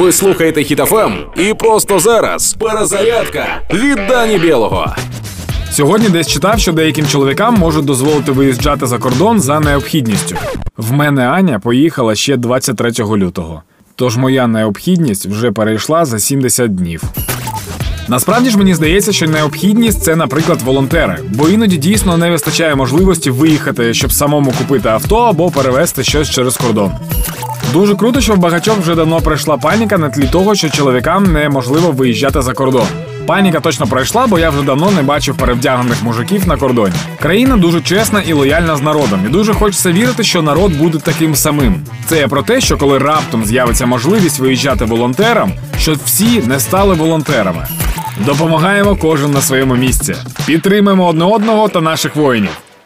Ви слухаєте Хітофем і просто зараз перезарядка від Дані Білого. Сьогодні десь читав, що деяким чоловікам можуть дозволити виїжджати за кордон за необхідністю. В мене Аня поїхала ще 23 лютого. Тож моя необхідність вже перейшла за 70 днів. Насправді ж мені здається, що необхідність це, наприклад, волонтери, бо іноді дійсно не вистачає можливості виїхати, щоб самому купити авто або перевезти щось через кордон. Дуже круто, що в багатьох вже давно пройшла паніка на тлі того, що чоловікам неможливо виїжджати за кордон. Паніка точно пройшла, бо я вже давно не бачив перевдягнених мужиків на кордоні. Країна дуже чесна і лояльна з народом, і дуже хочеться вірити, що народ буде таким самим. Це я про те, що коли раптом з'явиться можливість виїжджати волонтерам, щоб всі не стали волонтерами. Допомагаємо кожен на своєму місці. Підтримаємо одне одного та наших воїнів.